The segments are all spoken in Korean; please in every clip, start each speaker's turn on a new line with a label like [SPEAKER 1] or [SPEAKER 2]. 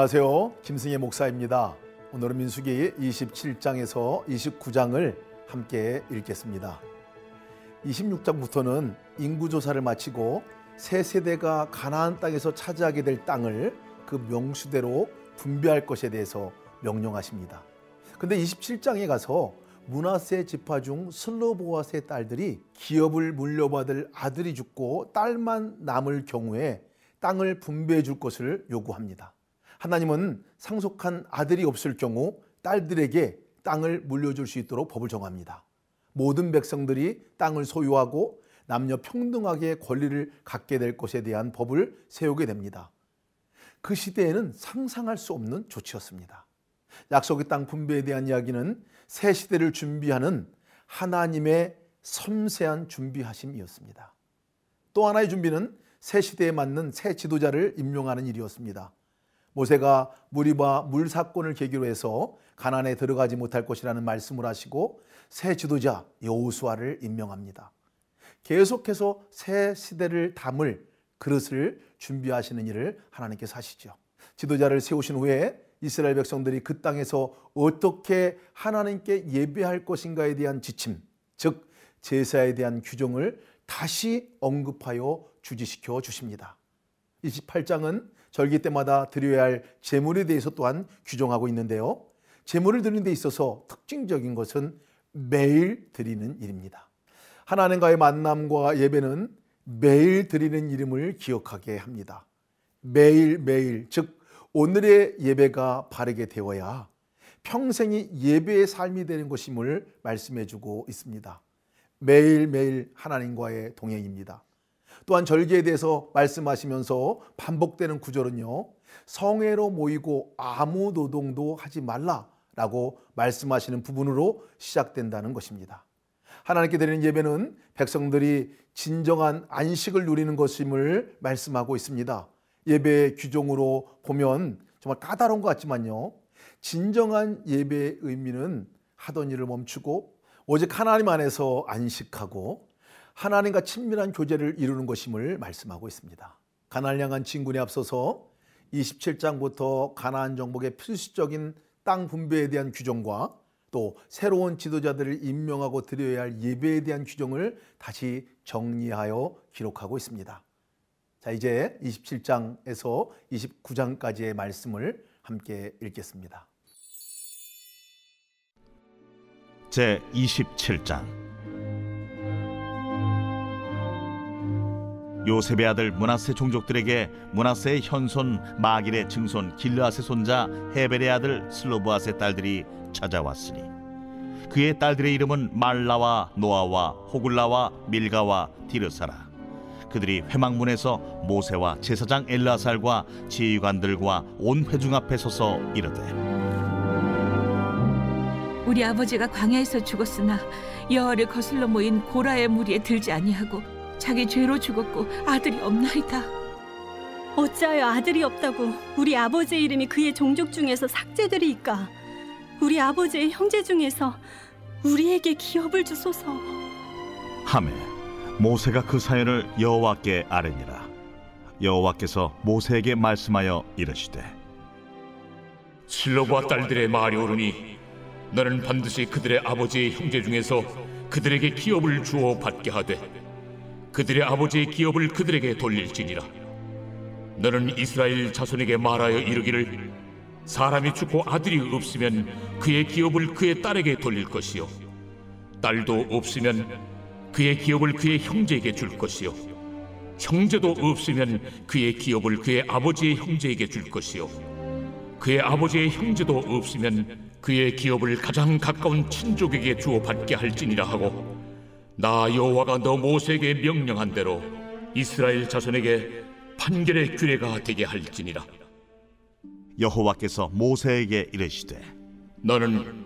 [SPEAKER 1] 안녕하세요. 김승혜 목사입니다. 오늘은 민수기 27장에서 29장을 함께 읽겠습니다. 26장부터는 인구조사를 마치고 새 세대가 가나안 땅에서 차지하게 될 땅을 그 명수대로 분배할 것에 대해서 명령하십니다. 근데 27장에 가서 문하세 지파 중 슬로보아스의 딸들이 기업을 물려받을 아들이 죽고 딸만 남을 경우에 땅을 분배해 줄 것을 요구합니다. 하나님은 상속한 아들이 없을 경우 딸들에게 땅을 물려줄 수 있도록 법을 정합니다. 모든 백성들이 땅을 소유하고 남녀 평등하게 권리를 갖게 될 것에 대한 법을 세우게 됩니다. 그 시대에는 상상할 수 없는 조치였습니다. 약속의 땅 분배에 대한 이야기는 새 시대를 준비하는 하나님의 섬세한 준비하심이었습니다. 또 하나의 준비는 새 시대에 맞는 새 지도자를 임명하는 일이었습니다. 모세가 무리와 물 사건을 계기로 해서 가난에 들어가지 못할 것이라는 말씀을 하시고 새 지도자 여호수아를 임명합니다. 계속해서 새 시대를 담을 그릇을 준비하시는 일을 하나님께서 하시죠. 지도자를 세우신 후에 이스라엘 백성들이 그 땅에서 어떻게 하나님께 예배할 것인가에 대한 지침, 즉 제사에 대한 규정을 다시 언급하여 주지시켜 주십니다. 28장은 절기 때마다 드려야 할 제물에 대해서 또한 규정하고 있는데요. 제물을 드리는 데 있어서 특징적인 것은 매일 드리는 일입니다. 하나님과의 만남과 예배는 매일 드리는 이름을 기억하게 합니다. 매일 매일 즉 오늘의 예배가 바르게 되어야 평생이 예배의 삶이 되는 것임을 말씀해 주고 있습니다. 매일매일 하나님과의 동행입니다. 또한 절기에 대해서 말씀하시면서 반복되는 구절은요. 성회로 모이고 아무 노동도 하지 말라라고 말씀하시는 부분으로 시작된다는 것입니다. 하나님께 드리는 예배는 백성들이 진정한 안식을 누리는 것임을 말씀하고 있습니다. 예배의 규정으로 보면 정말 까다로운 것 같지만요. 진정한 예배의 의미는 하던 일을 멈추고 오직 하나님 안에서 안식하고 하나님과 친밀한 교제를 이루는 것임을 말씀하고 있습니다. 가나안 향한 진군에 앞서서 27장부터 가나안 정복의 필수적인 땅 분배에 대한 규정과 또 새로운 지도자들을 임명하고 드려야 할 예배에 대한 규정을 다시 정리하여 기록하고 있습니다. 자, 이제 27장에서 29장까지의 말씀을 함께 읽겠습니다.
[SPEAKER 2] 제 27장 요셉의 아들 문하세 종족들에게 문하세의 현손 마길의 증손 길르앗의 손자 헤벨의 아들 슬로브앗의 딸들이 찾아왔으니 그의 딸들의 이름은 말라와 노아와 호굴라와 밀가와 디르사라. 그들이 회막문에서 모세와 제사장 엘라살과 지휘관들과 온 회중 앞에 서서 이르되
[SPEAKER 3] 우리 아버지가 광야에서 죽었으나 여호와를 거슬러 모인 고라의 무리에 들지 아니하고 자기 죄로 죽었고 아들이 없나이다.
[SPEAKER 4] 어찌하여 아들이 없다고 우리 아버지의 이름이 그의 종족 중에서 삭제되리이까? 우리 아버지의 형제 중에서 우리에게 기업을 주소서.
[SPEAKER 2] 하매 모세가 그 사연을 여호와께 아뢰니라 여호와께서 모세에게 말씀하여 이르시되
[SPEAKER 5] 실로보아 딸들의 말이 오르니 너는 반드시 그들의 아버지의 형제 중에서 그들에게 기업을 주어 받게 하되 그들의 아버지의 기업을 그들에게 돌릴지니라. 너는 이스라엘 자손에게 말하여 이르기를 사람이 죽고 아들이 없으면 그의 기업을 그의 딸에게 돌릴 것이요 딸도 없으면 그의 기업을 그의 형제에게 줄 것이요 형제도 없으면 그의 기업을 그의 아버지의 형제에게 줄 것이요 그의 아버지의 형제도 없으면 그의 기업을 가장 가까운 친족에게 주어 받게 할지니라 하고 나 여호와가 너 모세에게 명령한 대로 이스라엘 자손에게 판결의 규례가 되게 할지니라
[SPEAKER 2] 여호와께서 모세에게 이르시되
[SPEAKER 5] 너는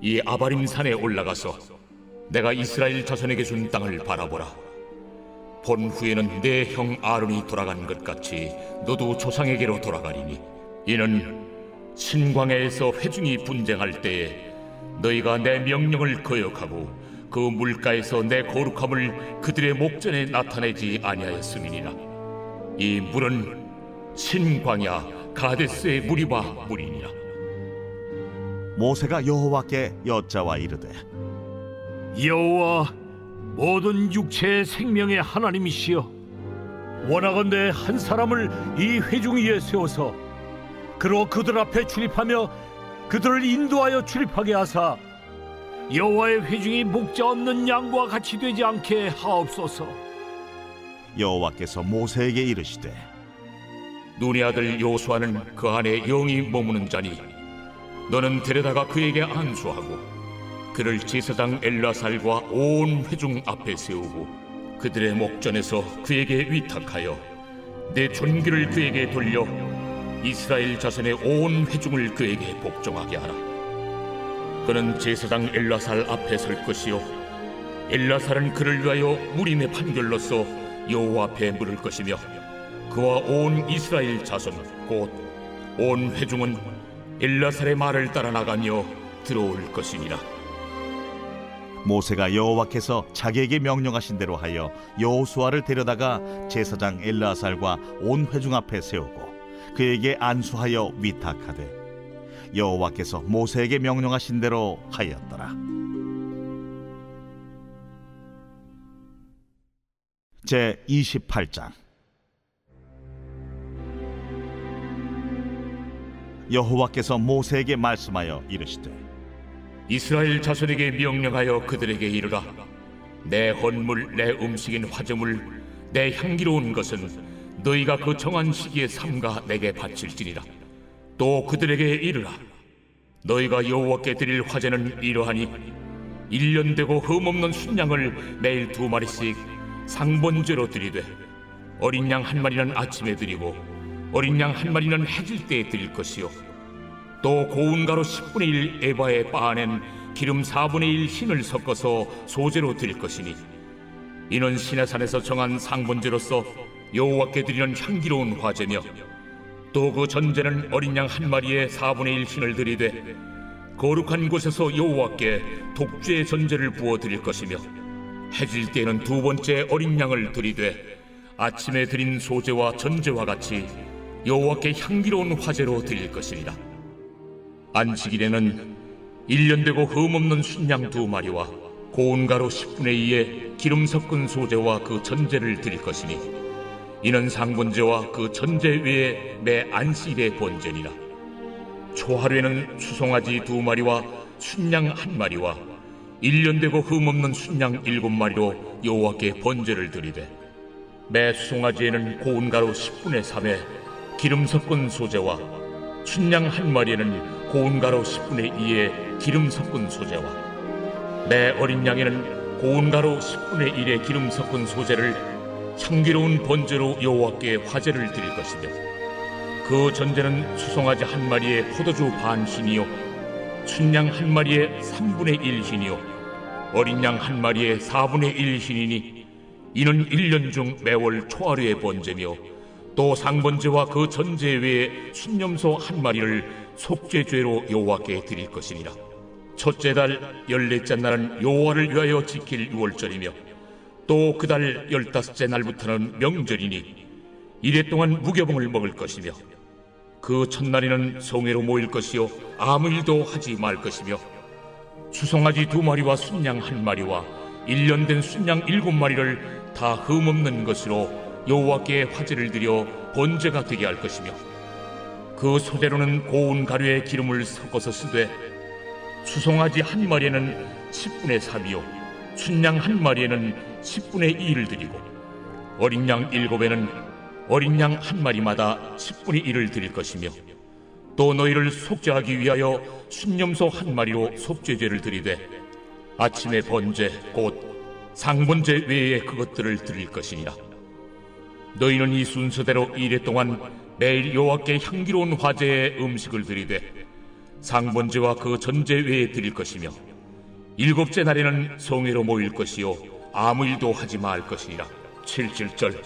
[SPEAKER 5] 이 아바림 산에 올라가서 내가 이스라엘 자손에게 준 땅을 바라보라. 본 후에는 내 형 아론이 돌아간 것 같이 너도 조상에게로 돌아가리니 이는 신광야에서 회중이 분쟁할 때에 너희가 내 명령을 거역하고 그 물가에서 내 거룩함을 그들의 목전에 나타내지 아니하였음이니라. 이 물은 신광야 가데스의 무리와 무리니라
[SPEAKER 2] 모세가 여호와께 여짜와 이르되
[SPEAKER 6] 여호와 모든 육체의 생명의 하나님이시여 원하건대 한 사람을 이 회중 위에 세워서 그로 그들 앞에 출입하며 그들을 인도하여 출입하게 하사 여호와의 회중이 목자 없는 양과 같이 되지 않게 하옵소서.
[SPEAKER 2] 여호와께서 모세에게 이르시되
[SPEAKER 5] 눈의 아들 요수아는 그 안에 영이 머무는 자니 너는 데려다가 그에게 안수하고 그를 제사장 엘라살과 온 회중 앞에 세우고 그들의 목전에서 그에게 위탁하여 내 존귀를 그에게 돌려 이스라엘 자손의 온 회중을 그에게 복종하게 하라 그는 제사장 엘라살 앞에 설 것이요. 엘라살은 그를 위하여 무림의 판결로서 여호와 앞에 물을 것이며 그와 온 이스라엘 자손 곧 온 회중은 엘라살의 말을 따라 나가며 들어올 것이니라
[SPEAKER 2] 모세가 여호와께서 자기에게 명령하신 대로 하여 여호수아를 데려다가 제사장 엘라살과 온 회중 앞에 세우고 그에게 안수하여 위탁하되 여호와께서 모세에게 명령하신 대로 하였더라. 제 28장. 여호와께서 모세에게 말씀하여 이르시되
[SPEAKER 5] 이스라엘 자손에게 명령하여 그들에게 이르라. 내 헌물 내 음식인 화제물 내 향기로운 것은 너희가 그 정한 시기에 삼가 내게 바칠지니라 또 그들에게 이르라. 너희가 여호와께 드릴 화제는 이러하니 일년 되고 흠없는 순양을 매일 두 마리씩 상번제로 드리되 어린 양 한 마리는 아침에 드리고 어린 양 한 마리는 해질 때에 드릴 것이요. 또 고운 가루 10분의 1 에바에 빻아낸 기름 4분의 1 흰을 섞어서 소재로 드릴 것이니 이는 시내산에서 정한 상번제로서 여호와께 드리는 향기로운 화제며 또 그 전제는 어린 양 한 마리에 4분의 1 흰을 드리되 거룩한 곳에서 여호와께 독주의 전제를 부어 드릴 것이며 해질 때에는 두 번째 어린 양을 드리되 아침에 드린 소제와 전제와 같이 여호와께 향기로운 화제로 드릴 것이니라. 안식일에는 일년 되고 흠없는 순양 두 마리와 고운 가루 10분의 2에 기름 섞은 소제와 그 전제를 드릴 것이니 이는 상번제와 그 전제 외에 매 안식일의 번제니라. 초하루에는 수송아지 두 마리와 순양 한 마리와 일년 되고 흠없는 순양 일곱 마리로 여호와께 번제를 드리되 매 수송아지에는 고운 가루 10분의 3에 기름 섞은 소제와 순양 한 마리에는 고운 가루 10분의 2에 기름 섞은 소제와 매 어린 양에는 고운 가루 10분의 1에 기름 섞은 소제를 향기로운 번제로 여호와께 화제를 드릴 것이며 그 전제는 수송아지 한 마리에 포도주 반 흰이요 순양 한 마리에 3분의 1 흰이요 어린 양 한 마리에 4분의 1 흰이니 이는 1년 중 매월 초하루의 번제며 또 상번제와 그 전제 외에 순념소 한 마리를 속죄죄로 여호와께 드릴 것이니라. 첫째 달 열넷째 날은 여호와를 위하여 지킬 유월절이며 또 그달 열다섯째 날부터는 명절이니 이래 동안 무교봉을 먹을 것이며 그 첫날에는 성회로 모일 것이요 아무 일도 하지 말 것이며 수송아지 두 마리와 순양 한 마리와 일년 된 순양 일곱 마리를 다 흠없는 것으로 여호와께 화제를 드려 번제가 되게 할 것이며 그 소재로는 고운 가루에 기름을 섞어서 쓰되 수송아지 한 마리에는 10분의 3이요 순양 한 마리에는 10분의 2를 드리고 어린 양 일곱에는 어린 양 한 마리마다 10분의 1을 드릴 것이며 또 너희를 속죄하기 위하여 순념소 한 마리로 속죄제를 드리되 아침에 번제 곧 상번제 외에 그것들을 드릴 것이니라. 너희는 이 순서대로 이래 동안 매일 여호와께 향기로운 화제의 음식을 드리되 상번제와 그 전제 외에 드릴 것이며 일곱째 날에는 성회로 모일 것이요 아무 일도 하지 말 것이니라. 칠칠절.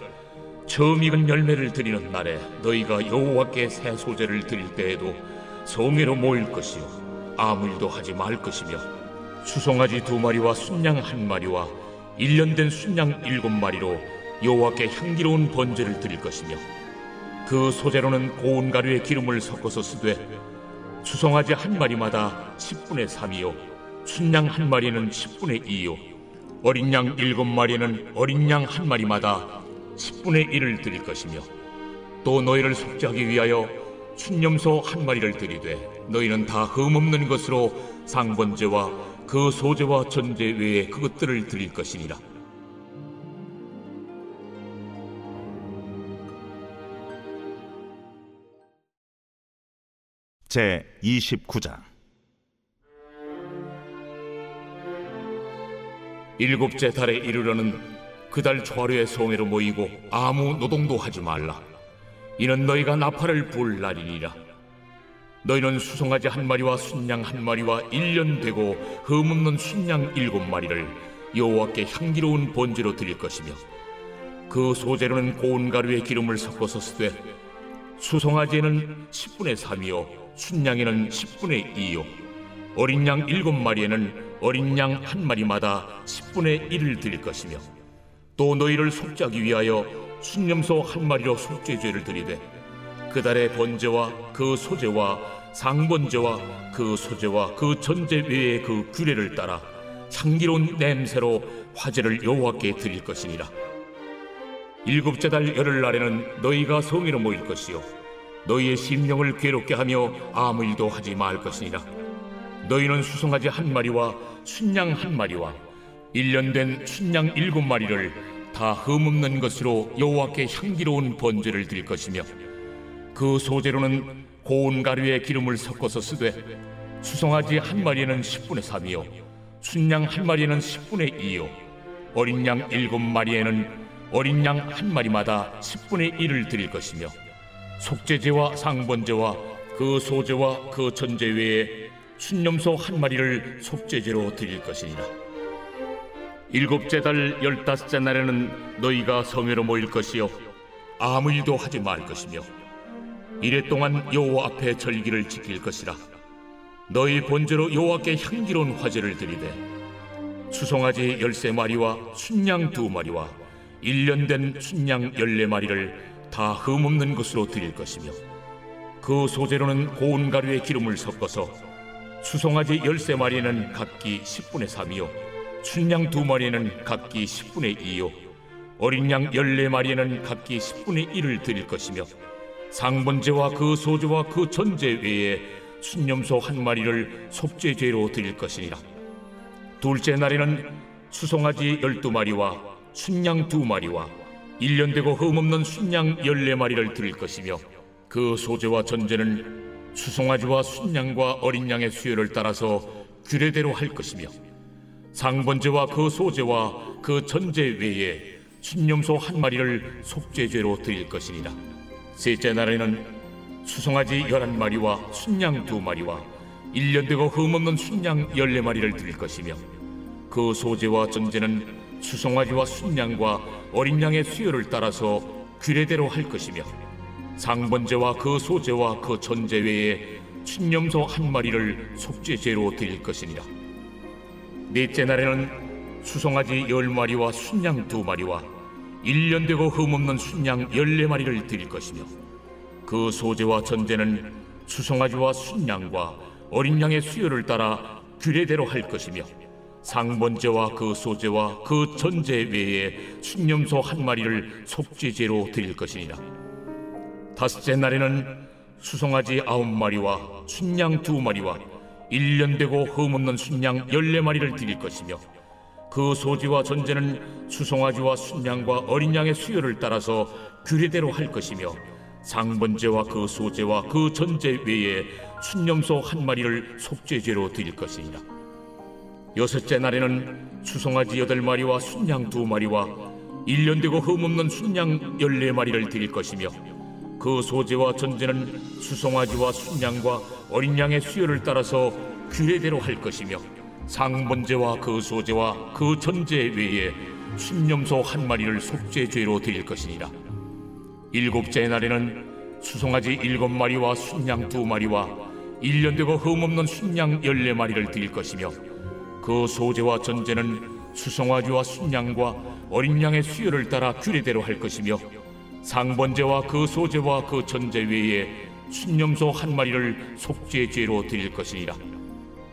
[SPEAKER 5] 처음 익은 열매를 드리는 날에 너희가 여호와께 새 소제를 드릴 때에도 성회로 모일 것이요 아무 일도 하지 말 것이며 수송아지 두 마리와 순양 한 마리와 일년 된 순양 일곱 마리로 여호와께 향기로운 번제를 드릴 것이며 그 소재로는 고운 가루에 기름을 섞어서 쓰되 수송아지 한 마리마다 10분의 3이요 순양 한 마리는 10분의 2요. 어린 양 일곱 마리는 어린 양 한 마리마다 10분의 1을 드릴 것이며 또 너희를 속죄하기 위하여 순념소 한 마리를 드리되 너희는 다 흠없는 것으로 상번제와 그 소제와 전제 외에 그것들을 드릴 것이니라.
[SPEAKER 2] 제 29장
[SPEAKER 5] 일곱째 달에 이르러는 그 달 초하루의 송해로 모이고 아무 노동도 하지 말라. 이는 너희가 나팔을 불 날이니라. 너희는 수송아지 한 마리와 순양 한 마리와 일년 되고 흠없는 순양 일곱 마리를 여호와께 향기로운 번제로 드릴 것이며 그 소재로는 고운 가루에 기름을 섞어서 쓰되 수송아지에는 10분의 3이요 순양에는 10분의 2요 어린 양 일곱 마리에는 어린 양 한 마리마다 10분의 1을 드릴 것이며 또 너희를 속죄하기 위하여 순념소 한 마리로 속죄죄를 드리되 그 달의 번제와 그 소제와 상번제와 그 소제와 그 전제 외의 그 규례를 따라 향기로운 냄새로 화제를 여호와께 드릴 것이니라. 일곱째 달 열흘 날에는 너희가 성의로 모일 것이요 너희의 심령을 괴롭게 하며 아무 일도 하지 말 것이니라 너희는 수송아지 한 마리와 순양 한 마리와 일년 된 순양 일곱 마리를 다 흠없는 것으로 여호와께 향기로운 번제를 드릴 것이며 그 소재로는 고운 가루에 기름을 섞어서 쓰되 수송아지 한 마리는 10분의 3이요 순양 한 마리는 10분의 2요 어린 양 일곱 마리에는 어린 양 한 마리마다 10분의 1을 드릴 것이며 속죄제와 상번제와 그 소제와 그 전제 외에 순념소 한 마리를 속죄제로 드릴 것이니라. 일곱째 달 열다섯째 날에는 너희가 성회로 모일 것이요 아무 일도 하지 말 것이며 이래 동안 여호와 앞에 절기를 지킬 것이라. 너희 본제로 여호와께 향기로운 화제를 드리되 수송아지 열세 마리와 순양 두 마리와 일년 된 순양 열네 마리를 다 흠없는 것으로 드릴 것이며 그 소재로는 고운 가루에 기름을 섞어서 수송아지 열세 마리는 각기 10분의 3이요. 순양 두 마리는 각기 10분의 2요. 어린 양 열네 마리는 각기 10분의 1을 드릴 것이며 상번제와 그 소제와 그 전제 외에 순념소 한 마리를 속죄죄로 드릴 것이니라. 둘째 날에는 수송아지 열두 마리와 순양 두 마리와 일년 되고 흠없는 순양 열네 마리를 드릴 것이며 그 소제와 전제는 수송아지와 순양과 어린 양의 수요를 따라서 규례대로 할 것이며 상번제와 그 소제와 그 전제 외에 순념소 한 마리를 속죄죄로 드릴 것이니라. 셋째 날에는 수송아지 열한 마리와 순양 두 마리와 일년 되고 흠없는 순양 열네 마리를 드릴 것이며 그 소제와 전제는 수송아지와 순양과 어린 양의 수요를 따라서 규례대로 할 것이며 상번제와 그 소제와 그 전제 외에 순념소 한 마리를 속죄제로 드릴 것이니라. 넷째 날에는 수송아지 열 마리와 순양 두 마리와 일년 되고 흠없는 순양 열네 마리를 드릴 것이며 그 소제와 전제는 수송아지와 순양과 어린 양의 수요를 따라 규례대로 할 것이며 상번제와 그 소제와 그 전제 외에 순념소 한 마리를 속죄제로 드릴 것이니라 다섯째 날에는 수송아지 아홉 마리와 순양 두 마리와 일년 되고 흠없는 순양 열네 마리를 드릴 것이며 그 소지와 전제는 수송아지와 순양과 어린 양의 수요를 따라서 규례대로 할 것이며 상번제와 그 소제와 그 전제 외에 순념소 한 마리를 속죄제로 드릴 것이니라. 여섯째 날에는 수송아지 여덟 마리와 순양 두 마리와 일년 되고 흠없는 순양 열네 마리를 드릴 것이며 그 소재와 전제는 수송아지와 순양과 어린 양의 수요를 따라서 규례대로 할 것이며 상번제와 그 소재와 그 전제 외에 순념소 한 마리를 속죄죄로 드릴 것이니라. 일곱째 날에는 수송아지 일곱 마리와 순양 두 마리와 일년 되고 흠없는 순양 열네 마리를 드릴 것이며 그 소재와 전제는 수송아지와 순양과 어린 양의 수요를 따라 규례대로 할 것이며 상번제와 그 소제와 그 전제 외에 순념소 한 마리를 속죄 죄로 드릴 것이니라.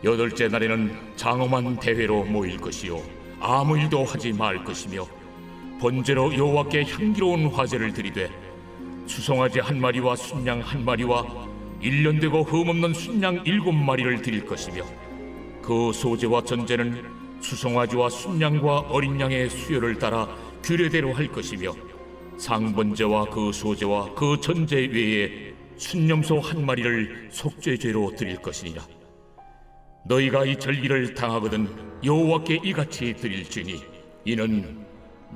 [SPEAKER 5] 여덟째 날에는 장엄한 대회로 모일 것이요 아무 일도 하지 말 것이며 번제로 여호와께 향기로운 화제를 드리되 수송아지 한 마리와 순양 한 마리와 일년 되고 흠없는 순양 일곱 마리를 드릴 것이며 그 소제와 전제는 수송아지와 순양과 어린 양의 수요를 따라 규례대로 할 것이며 상번제와 그 소제와 그 전제 외에 순념소 한 마리를 속죄죄로 드릴 것이니라 너희가 이 절기를 당하거든 여호와께 이같이 드릴지니 이는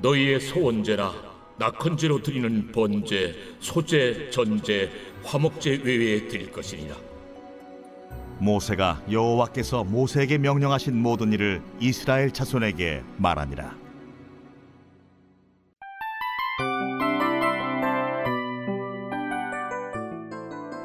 [SPEAKER 5] 너희의 소원제나 낙헌제로 드리는 번제, 소제, 전제, 화목제 외에 드릴 것이니라
[SPEAKER 2] 모세가 여호와께서 모세에게 명령하신 모든 일을 이스라엘 자손에게 말하니라.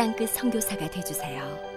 [SPEAKER 7] 땅끝 선교사가 되주세요.